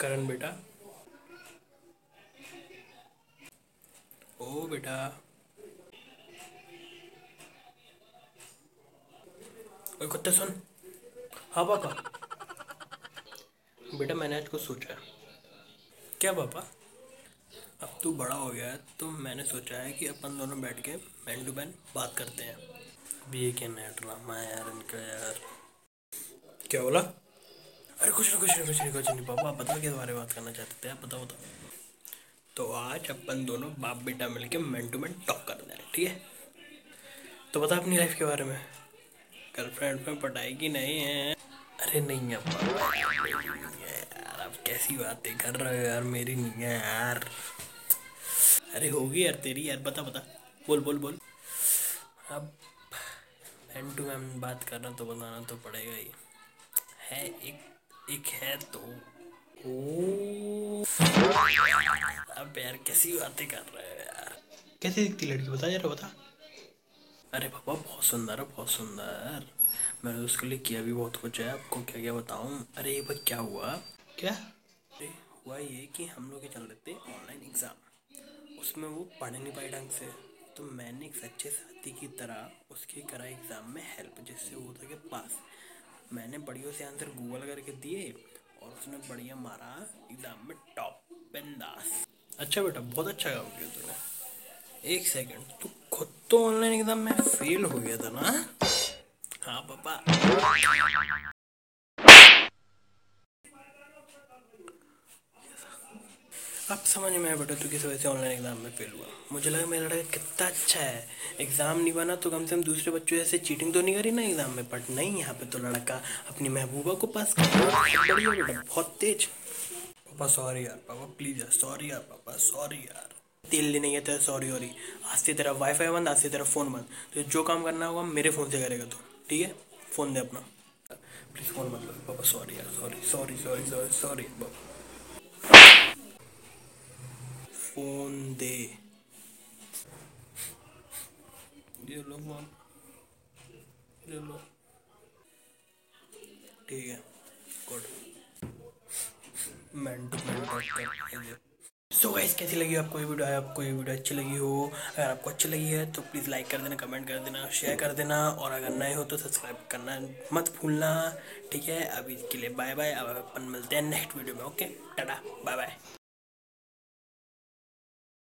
करण बेटा। ओ बेटा। ओए कुत्ते सुन। हाँ पापा। बेटा मैंने आज कुछ सोचा क्या पापा? अब तू बड़ा हो गया है तो मैंने सोचा है कि अपन दोनों बैठ के मैन टू मैन बात करते हैं। अभी ये क्या नया ड्रामा है यार इनका यार। क्या बोला? अरे कुछ नहीं कुछ नहीं कुछ नहीं कुछ नहीं। पापा, आप बताओ किस बारे में बात करना चाहते थे? आप बताओ बताओ। तो आज अपन दोनों बाप बेटा मिलके मैन टू मैन टॉक करना है, ठीक है? तो बता अपनी लाइफ के बारे में। गर्लफ्रेंड में पढ़ाई की नहीं है। अरे नहीं पापा यार। आप कैसी बातें कर रहे हो यार, मेरी नहीं है यार। अरे होगी यार तेरी यार, बता बता। बोल बोल बोल। अब मैन टू मैन बात करना तो बताना तो पड़ेगा ही। है एक एक है तो। ओ अब यार कैसी बातें कर रहे हो यार। कैसी दिखती लड़की? बता जरा बता। अरे पापा बहुत सुंदर है बहुत सुंदर। मैंने उसके लिए किया भी बहुत कुछ है। आपको क्या क्या बताऊँ? अरे ये भाई क्या हुआ? क्या? अरे हुआ ये कि हम लोग चल रहे थे? ऑनलाइन एग्ज़ाम उसमें वो पढ़ नहीं पाई ढंग से। तो मैंने एक सच्चे साथी की तरह उसके करा एग्ज़ाम में हेल्प जिससे वो था कि पास मैंने बढ़िया से आंसर गूगल करके दिए और उसने बढ़िया मारा एग्ज़ाम में टॉप बिंदास। अच्छा बेटा, बहुत अच्छा काम किया तूने। एक सेकंड, तू खुद तो ऑनलाइन एग्ज़ाम में फेल हो गया था ना? हाँ पापा। अब समझ में आया बेटा तू किस वजह से ऑनलाइन एग्ज़ाम में फेल हुआ। मुझे लगा मेरा लड़का कितना अच्छा है। एग्ज़ाम नहीं बना तो कम से कम दूसरे बच्चों जैसे चीटिंग तो नहीं करी ना एग्ज़ाम में बट नहीं, यहाँ पे तो लड़का अपनी महबूबा को पास कर बहुत तेज। पापा सॉरी यार, पापा प्लीज़ यार सॉरी यार, पापा सॉरी यार। तेल लेने गया तेरा सॉरी सॉरी आज से तेरा वाईफाई बंद, आज से तेरा फ़ोन बंद। तो जो काम करना होगा, मेरे फ़ोन से करेगा तो ठीक है? फ़ोन दे अपना। प्लीज़ फ़ोन लो, पापा सॉरी यार sorry sorry sorry sorry sorry पापा। फ़ोन दे ये लो फ़ोन ये लो ठीक है गुड मैन सो गाइस कैसी लगी आपको ये वीडियो है आपको ये वीडियो अच्छी लगी हो? अगर आपको अच्छी लगी है तो प्लीज़ लाइक कर देना कमेंट कर देना शेयर कर देना, और अगर नए हो तो सब्सक्राइब करना मत भूलना। ठीक है, अभी के लिए बाय बाय अब अपन मिलते हैं नेक्स्ट वीडियो में ओके टाटा बाय बाय